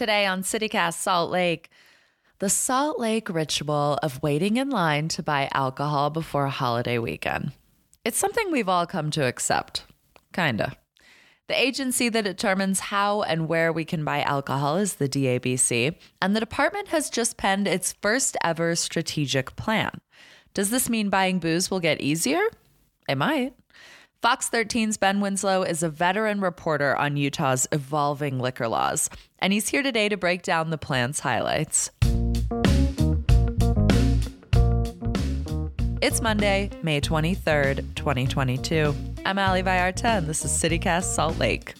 Today on CityCast Salt Lake, the Salt Lake ritual of waiting in line to buy alcohol before a holiday weekend. It's something we've all come to accept. Kinda. The agency that determines how and where we can buy alcohol is the DABC, and the department has just penned its first ever strategic plan. Does this mean buying booze will get easier? It might. Fox 13's Ben Winslow is a veteran reporter on Utah's evolving liquor laws, and he's here today to break down the plan's highlights. It's Monday, May 23rd, 2022. I'm Ali Vallarta. And this is CityCast Salt Lake.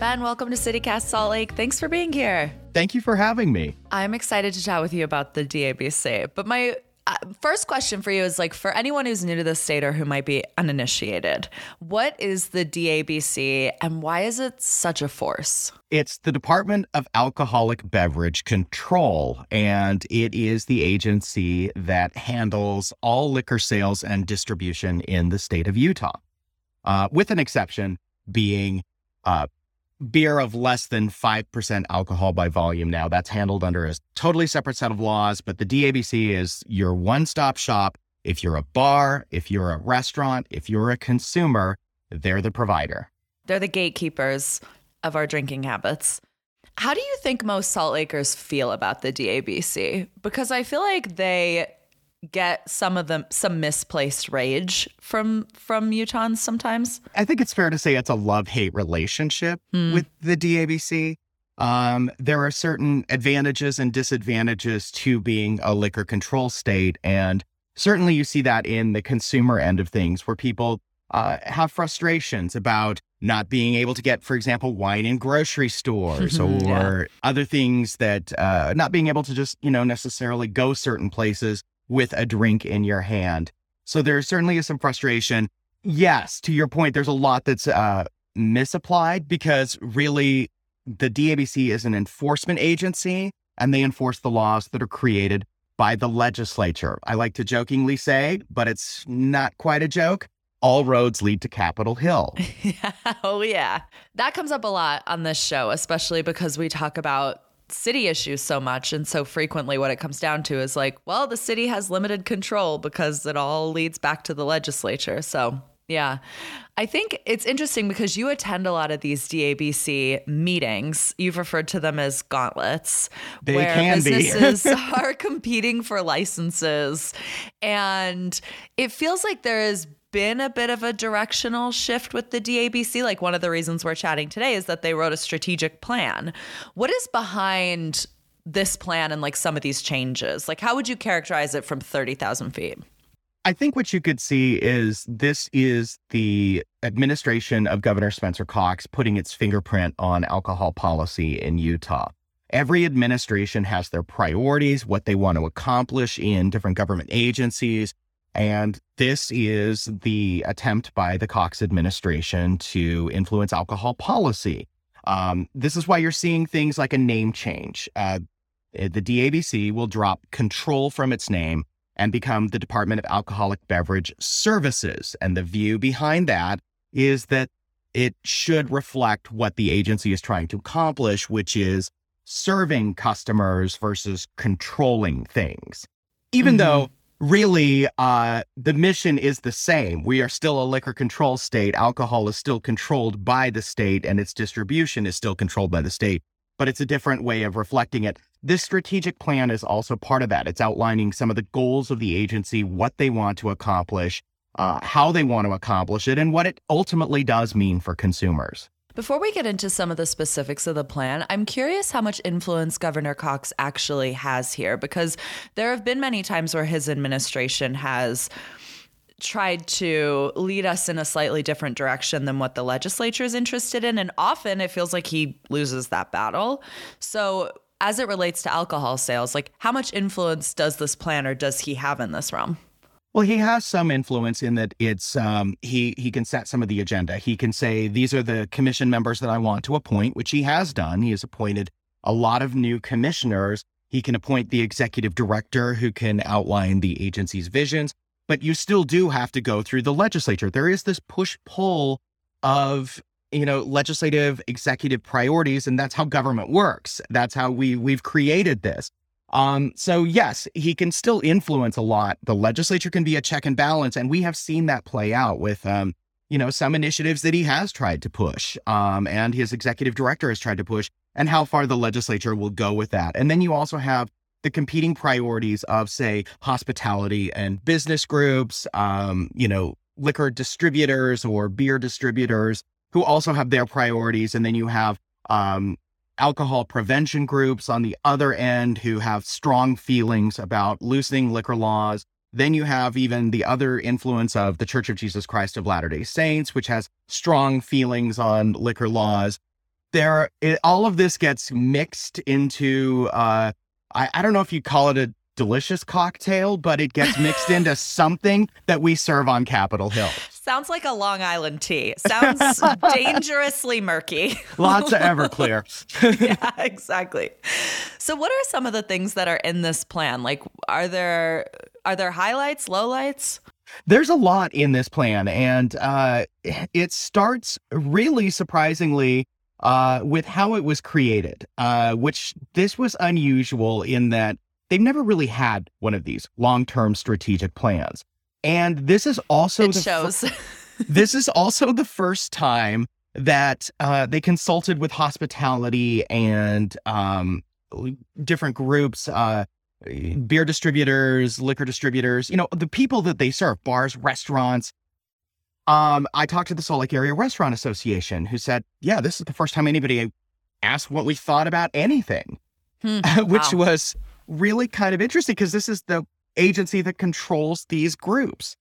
Ben, welcome to CityCast Salt Lake. Thanks for being here. Thank you for having me. I'm excited to chat with you about the DABC. But my uh, first question for you is like for anyone who's new to the state or who might be uninitiated, what is the DABC and why is it such a force? It's the Department of Alcoholic Beverage Control, and it is the agency that handles all liquor sales and distribution in the state of Utah, uh, with an exception being uh, beer of less than 5% alcohol by volume now. That's handled under a totally separate set of laws, but the DABC is your one stop shop. If you're a bar, if you're a restaurant, if you're a consumer, they're the provider. They're the gatekeepers of our drinking habits. How do you think most Salt Lakers feel about the DABC? Because I feel like they get some of them some misplaced rage from from Utahns sometimes. I think it's fair to say it's a love hate relationship Hmm. with the DABC. Um, there are certain advantages and disadvantages to being a liquor control state, and certainly you see that in the consumer end of things, where people uh, have frustrations about not being able to get, for example, wine in grocery stores or Yeah. other things that uh, not being able to just you know necessarily go certain places with a drink in your hand. So there certainly is some frustration. Yes, to your point, there's a lot that's uh, misapplied because really the DABC is an enforcement agency and they enforce the laws that are created by the legislature. I like to jokingly say, but it's not quite a joke. All roads lead to Capitol Hill. Oh, yeah. That comes up a lot on this show, especially because we talk about city issues so much. And so frequently, what it comes down to is like, well, the city has limited control because it all leads back to the legislature. So, yeah. I think it's interesting because you attend a lot of these DABC meetings. You've referred to them as gauntlets, They where businesses are competing for licenses. And it feels like there has been a bit of a directional shift with the DABC. Like one of the reasons we're chatting today is that they wrote a strategic plan. What is behind this plan and like some of these changes? Like, how would you characterize it from 30,000 feet? I think what you could see is this is the administration of Governor Spencer Cox putting its fingerprint on alcohol policy in Utah. Every administration has their priorities, what they want to accomplish in different government agencies. And this is the attempt by the Cox administration to influence alcohol policy. Um, this is why you're seeing things like a name change. Uh, the DABC will drop control from its name and become the Department of Alcoholic Beverage Services. And the view behind that is that it should reflect what the agency is trying to accomplish, which is serving customers versus controlling things. Even Mhm. though really uh, the mission is the same, we are still a liquor control state. Alcohol is still controlled by the state, and its distribution is still controlled by the state, but it's a different way of reflecting it. This strategic plan is also part of that. It's outlining some of the goals of the agency, what they want to accomplish, uh, how they want to accomplish it, and what it ultimately does mean for consumers. Before we get into some of the specifics of the plan, I'm curious how much influence Governor Cox actually has here because there have been many times where his administration has tried to lead us in a slightly different direction than what the legislature is interested in. And often it feels like he loses that battle. So, as it relates to alcohol sales, like how much influence does this plan or does he have in this realm? Well, he has some influence in that it's um, he he can set some of the agenda. He can say these are the commission members that I want to appoint, which he has done. He has appointed a lot of new commissioners. He can appoint the executive director who can outline the agency's visions. but you still do have to go through the legislature. There is this push pull of you know legislative executive priorities and that's how government works that's how we we've created this um so yes he can still influence a lot the legislature can be a check and balance and we have seen that play out with um you know some initiatives that he has tried to push um and his executive director has tried to push and how far the legislature will go with that and then you also have the competing priorities of say hospitality and business groups um you know liquor distributors or beer distributors who also have their priorities. And then you have um, alcohol prevention groups on the other end who have strong feelings about loosening liquor laws. Then you have even the other influence of the Church of Jesus Christ of Latter day Saints, which has strong feelings on liquor laws. There, it, all of this gets mixed into, uh, I, I don't know if you call it a delicious cocktail, but it gets mixed into something that we serve on Capitol Hill. Sounds like a Long Island tea. Sounds dangerously murky. Lots of Everclear. yeah, exactly. So what are some of the things that are in this plan? Like are there are there highlights, lowlights? There's a lot in this plan, and uh, it starts really surprisingly uh, with how it was created, uh, which this was unusual in that they've never really had one of these long-term strategic plans. And this is also it the shows. this is also the first time that uh, they consulted with hospitality and um, different groups, uh, beer distributors, liquor distributors, you know, the people that they serve, bars, restaurants. Um, I talked to the Salt Lake Area Restaurant Association who said, yeah, this is the first time anybody asked what we thought about anything, hmm. which wow. was really kind of interesting because this is the agency that controls these groups.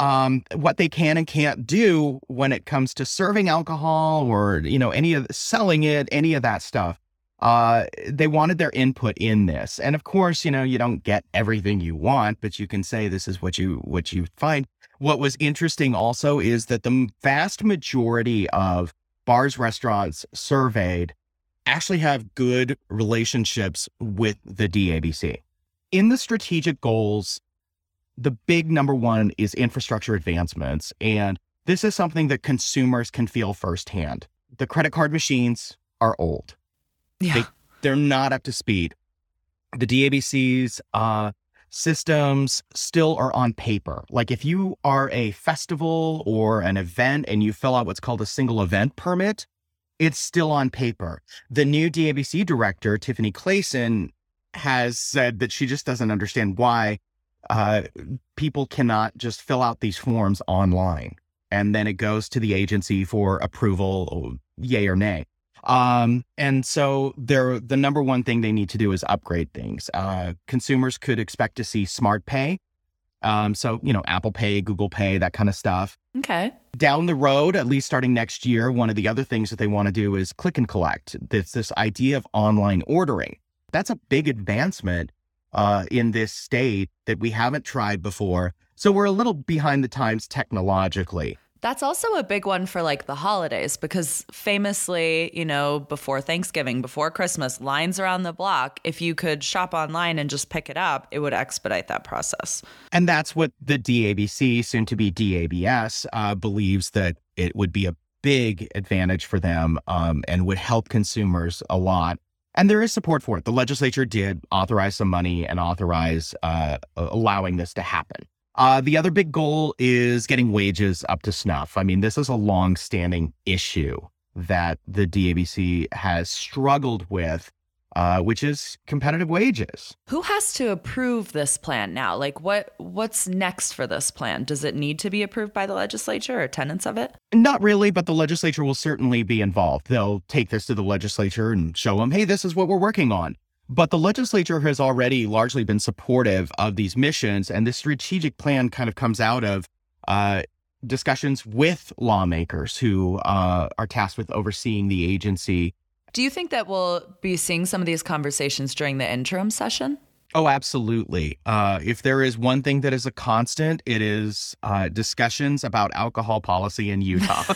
Um, what they can and can't do when it comes to serving alcohol or you know any of selling it, any of that stuff. Uh, they wanted their input in this, and of course, you know you don't get everything you want, but you can say this is what you what you find. What was interesting also is that the vast majority of bars, restaurants surveyed actually have good relationships with the DABC. In the strategic goals, the big number one is infrastructure advancements. And this is something that consumers can feel firsthand. The credit card machines are old. Yeah. They, are not up to speed. The DABC's uh, systems still are on paper. Like if you are a festival or an event and you fill out what's called a single event permit, it's still on paper. The new DABC director, Tiffany Clason, has said that she just doesn't understand why uh, people cannot just fill out these forms online and then it goes to the agency for approval, yay or nay. Um, and so they're, the number one thing they need to do is upgrade things. Uh, consumers could expect to see smart pay um, so, you know, Apple Pay, Google Pay, that kind of stuff. Okay. Down the road, at least starting next year, one of the other things that they want to do is click and collect. This this idea of online ordering. That's a big advancement uh, in this state that we haven't tried before. So we're a little behind the times technologically. That's also a big one for like the holidays because famously, you know, before Thanksgiving, before Christmas, lines around the block, if you could shop online and just pick it up, it would expedite that process. And that's what the DABC, soon to be DABS, uh, believes that it would be a big advantage for them um, and would help consumers a lot. And there is support for it. The legislature did authorize some money and authorize uh, allowing this to happen. Uh, the other big goal is getting wages up to snuff. I mean, this is a long-standing issue that the DABC has struggled with, uh, which is competitive wages. Who has to approve this plan now? Like, what what's next for this plan? Does it need to be approved by the legislature or tenants of it? Not really, but the legislature will certainly be involved. They'll take this to the legislature and show them, hey, this is what we're working on. But the legislature has already largely been supportive of these missions, and this strategic plan kind of comes out of uh, discussions with lawmakers who uh, are tasked with overseeing the agency. Do you think that we'll be seeing some of these conversations during the interim session? Oh, absolutely. Uh, if there is one thing that is a constant, it is uh, discussions about alcohol policy in Utah.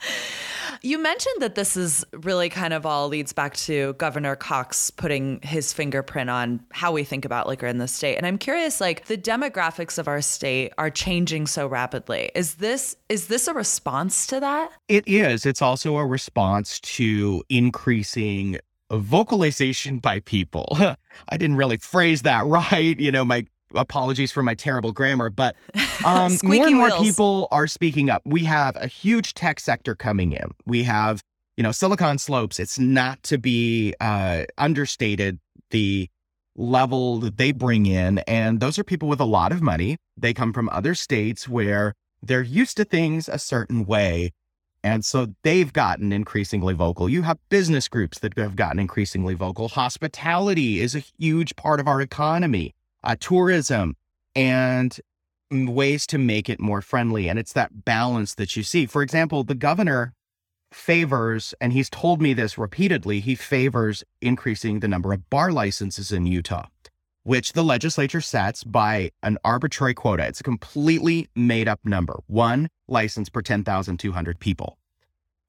You mentioned that this is really kind of all leads back to Governor Cox putting his fingerprint on how we think about liquor in the state. And I'm curious like the demographics of our state are changing so rapidly. Is this is this a response to that? It is. It's also a response to increasing vocalization by people. I didn't really phrase that right. You know, my apologies for my terrible grammar, but um, more and more people are speaking up. We have a huge tech sector coming in. We have, you know, Silicon Slopes. It's not to be uh, understated the level that they bring in. And those are people with a lot of money. They come from other states where they're used to things a certain way. And so they've gotten increasingly vocal. You have business groups that have gotten increasingly vocal. Hospitality is a huge part of our economy uh, tourism, and ways to make it more friendly. And it's that balance that you see. For example, the governor favors, and he's told me this repeatedly, he favors increasing the number of bar licenses in Utah, which the legislature sets by an arbitrary quota. It's a completely made up number one license per 10,200 people.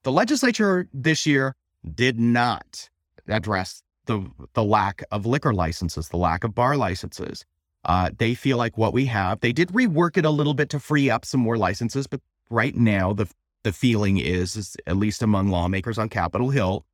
The legislature this year did not address the the lack of liquor licenses, the lack of bar licenses. Uh, they feel like what we have. They did rework it a little bit to free up some more licenses, but right now the the feeling is, is at least among lawmakers on Capitol Hill,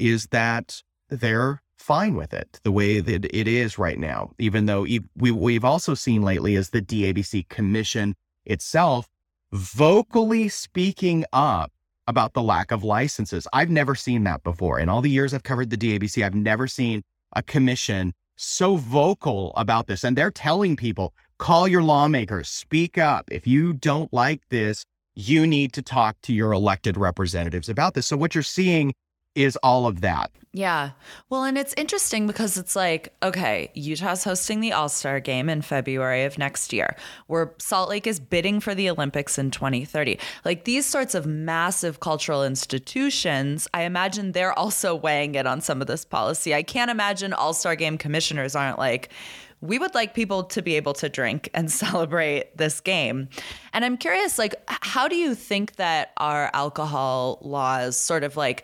is that they're fine with it the way that it is right now. Even though we we've also seen lately is the DABC Commission itself vocally speaking up about the lack of licenses. I've never seen that before. In all the years I've covered the DABC, I've never seen a commission so vocal about this. And they're telling people, call your lawmakers, speak up. If you don't like this, you need to talk to your elected representatives about this. So what you're seeing is all of that. Yeah. Well, and it's interesting because it's like, okay, Utah's hosting the All Star game in February of next year, where Salt Lake is bidding for the Olympics in 2030. Like these sorts of massive cultural institutions, I imagine they're also weighing in on some of this policy. I can't imagine All Star game commissioners aren't like, we would like people to be able to drink and celebrate this game. And I'm curious, like, how do you think that our alcohol laws sort of like,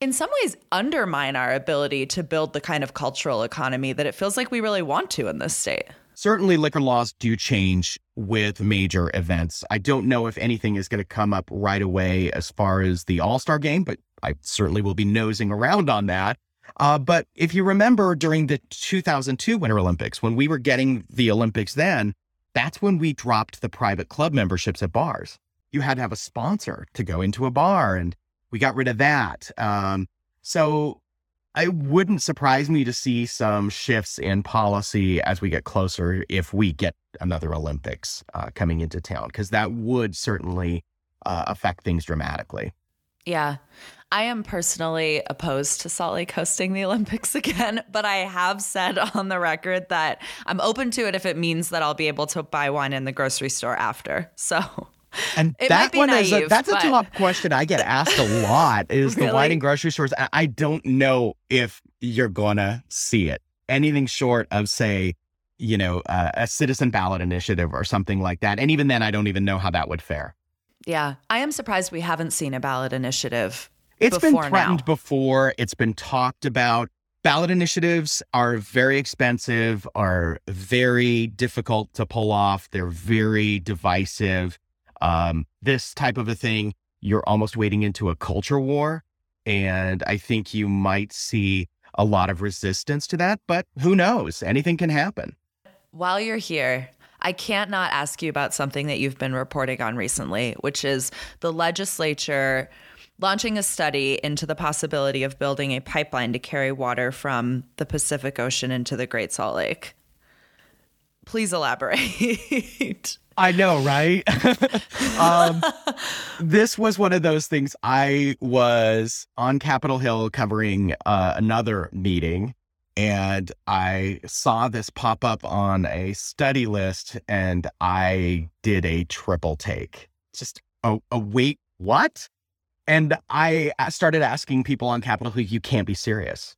in some ways undermine our ability to build the kind of cultural economy that it feels like we really want to in this state. Certainly, liquor laws do change with major events. I don't know if anything is going to come up right away as far as the All Star game, but I certainly will be nosing around on that. Uh, but if you remember during the 2002 Winter Olympics, when we were getting the Olympics then, that's when we dropped the private club memberships at bars. You had to have a sponsor to go into a bar. And we got rid of that. Um, so it wouldn't surprise me to see some shifts in policy as we get closer if we get another Olympics uh, coming into town, because that would certainly uh, affect things dramatically. Yeah. I am personally opposed to Salt Lake hosting the Olympics again, but I have said on the record that I'm open to it if it means that I'll be able to buy one in the grocery store after. So and it that one naive, is a, that's but... a top question I get asked a lot is really? the wine in grocery stores. I don't know if you're gonna see it. Anything short of say, you know, uh, a citizen ballot initiative or something like that. And even then, I don't even know how that would fare. Yeah, I am surprised we haven't seen a ballot initiative. It's been threatened now. before. It's been talked about. Ballot initiatives are very expensive, are very difficult to pull off. They're very divisive. Um, this type of a thing, you're almost wading into a culture war. And I think you might see a lot of resistance to that, but who knows? Anything can happen. While you're here, I can't not ask you about something that you've been reporting on recently, which is the legislature launching a study into the possibility of building a pipeline to carry water from the Pacific Ocean into the Great Salt Lake. Please elaborate. I know, right? um, this was one of those things. I was on Capitol Hill covering uh, another meeting, and I saw this pop up on a study list, and I did a triple take. Just a, a wait, what? And I started asking people on Capitol Hill, you can't be serious.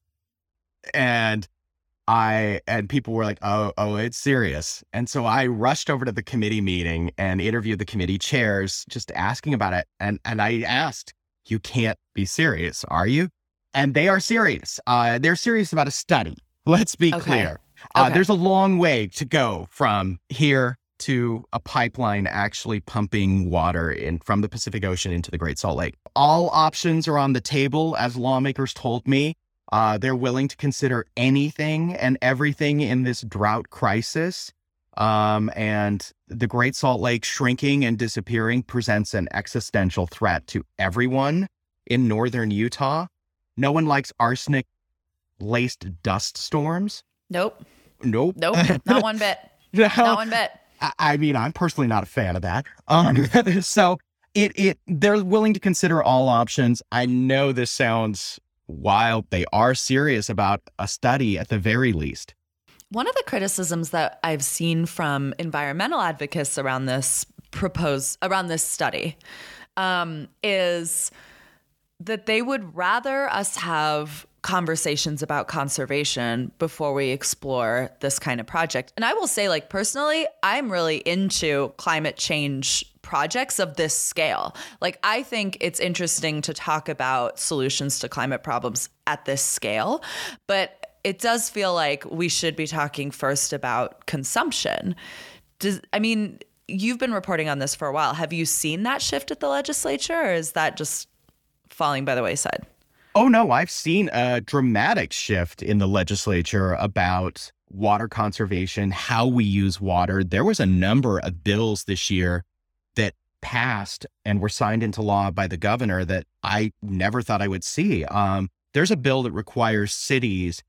And I and people were like, "Oh, oh, it's serious." And so I rushed over to the committee meeting and interviewed the committee chairs, just asking about it. And and I asked, You can't be serious, are you? And they are serious. Uh, they're serious about a study. Let's be Okay. clear. Uh, Okay. there's a long way to go from here to a pipeline actually pumping water in from the Pacific Ocean into the Great Salt Lake. All options are on the table, as lawmakers told me. Uh, they're willing to consider anything and everything in this drought crisis. Um, and the Great Salt Lake shrinking and disappearing presents an existential threat to everyone in northern Utah. No one likes arsenic laced dust storms. Nope. Nope. Nope. Not one bit. No. Not one bit. I- I mean, I'm personally not a fan of that. Um, so it it they're willing to consider all options. I know this sounds wild. They are serious about a study at the very least. One of the criticisms that I've seen from environmental advocates around this propose around this study um, is that they would rather us have conversations about conservation before we explore this kind of project. And I will say, like, personally, I'm really into climate change projects of this scale. Like, I think it's interesting to talk about solutions to climate problems at this scale, but it does feel like we should be talking first about consumption. Does, I mean, you've been reporting on this for a while. Have you seen that shift at the legislature, or is that just falling by the wayside? Oh no, I've seen a dramatic shift in the legislature about water conservation, how we use water. There was a number of bills this year that passed and were signed into law by the governor that I never thought I would see. Um, there's a bill that requires cities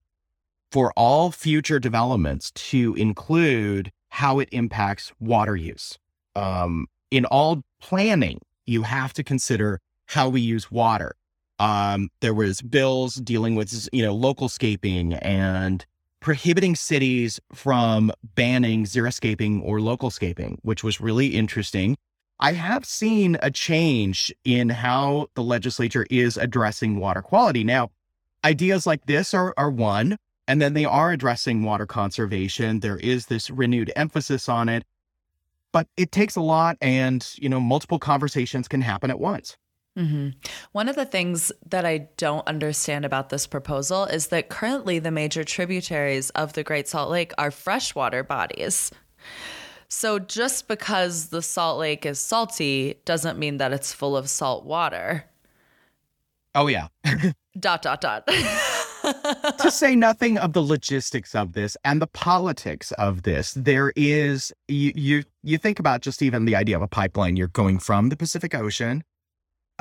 for all future developments to include how it impacts water use. Um, in all planning, you have to consider how we use water. Um, there was bills dealing with you know local scaping and prohibiting cities from banning xeriscaping or local scaping, which was really interesting. I have seen a change in how the legislature is addressing water quality. Now, ideas like this are, are one, and then they are addressing water conservation. There is this renewed emphasis on it, but it takes a lot, and you know, multiple conversations can happen at once. Hmm One of the things that I don't understand about this proposal is that currently the major tributaries of the Great Salt Lake are freshwater bodies. So just because the Salt Lake is salty doesn't mean that it's full of salt water. Oh yeah. Dot, dot, dot. to say nothing of the logistics of this and the politics of this, there is you you you think about just even the idea of a pipeline. You're going from the Pacific Ocean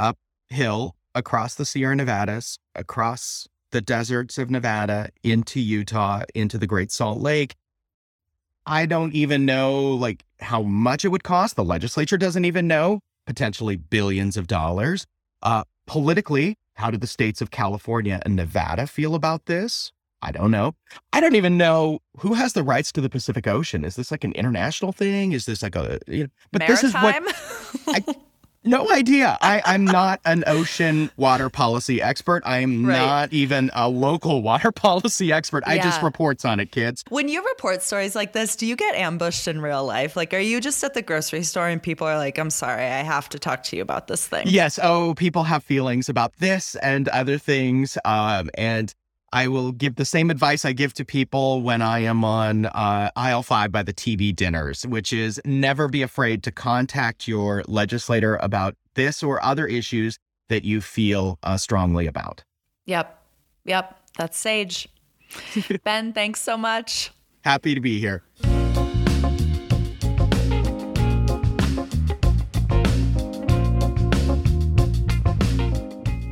uphill across the Sierra Nevadas, across the deserts of Nevada, into Utah, into the Great Salt Lake. I don't even know like how much it would cost. The legislature doesn't even know. Potentially billions of dollars. Uh, politically, how do the states of California and Nevada feel about this? I don't know. I don't even know who has the rights to the Pacific Ocean. Is this like an international thing? Is this like a you know, but this is what Maritime? no idea. I, I'm not an ocean water policy expert. I am Right. not even a local water policy expert. I just reports on it, kids. When you report stories like this, do you get ambushed in real life? Like, are you just at the grocery store and people are like, I'm sorry, I have to talk to you about this thing? Yes. Oh, people have feelings about this and other things. Um, and I will give the same advice I give to people when I am on uh, aisle five by the TV dinners, which is never be afraid to contact your legislator about this or other issues that you feel uh, strongly about. Yep. Yep. That's sage. ben, thanks so much. Happy to be here.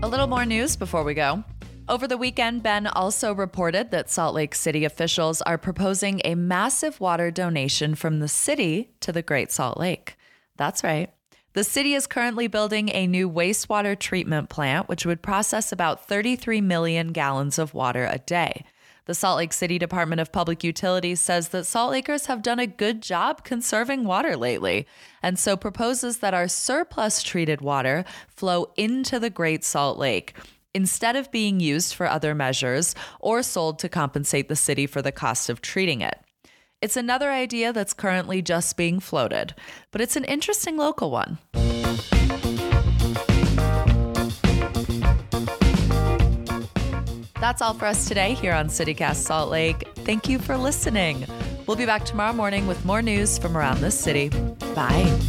A little more news before we go. Over the weekend, Ben also reported that Salt Lake City officials are proposing a massive water donation from the city to the Great Salt Lake. That's right. The city is currently building a new wastewater treatment plant, which would process about 33 million gallons of water a day. The Salt Lake City Department of Public Utilities says that Salt Lakers have done a good job conserving water lately, and so proposes that our surplus treated water flow into the Great Salt Lake instead of being used for other measures or sold to compensate the city for the cost of treating it. It's another idea that's currently just being floated, but it's an interesting local one. That's all for us today here on CityCast Salt Lake. Thank you for listening. We'll be back tomorrow morning with more news from around this city. Bye.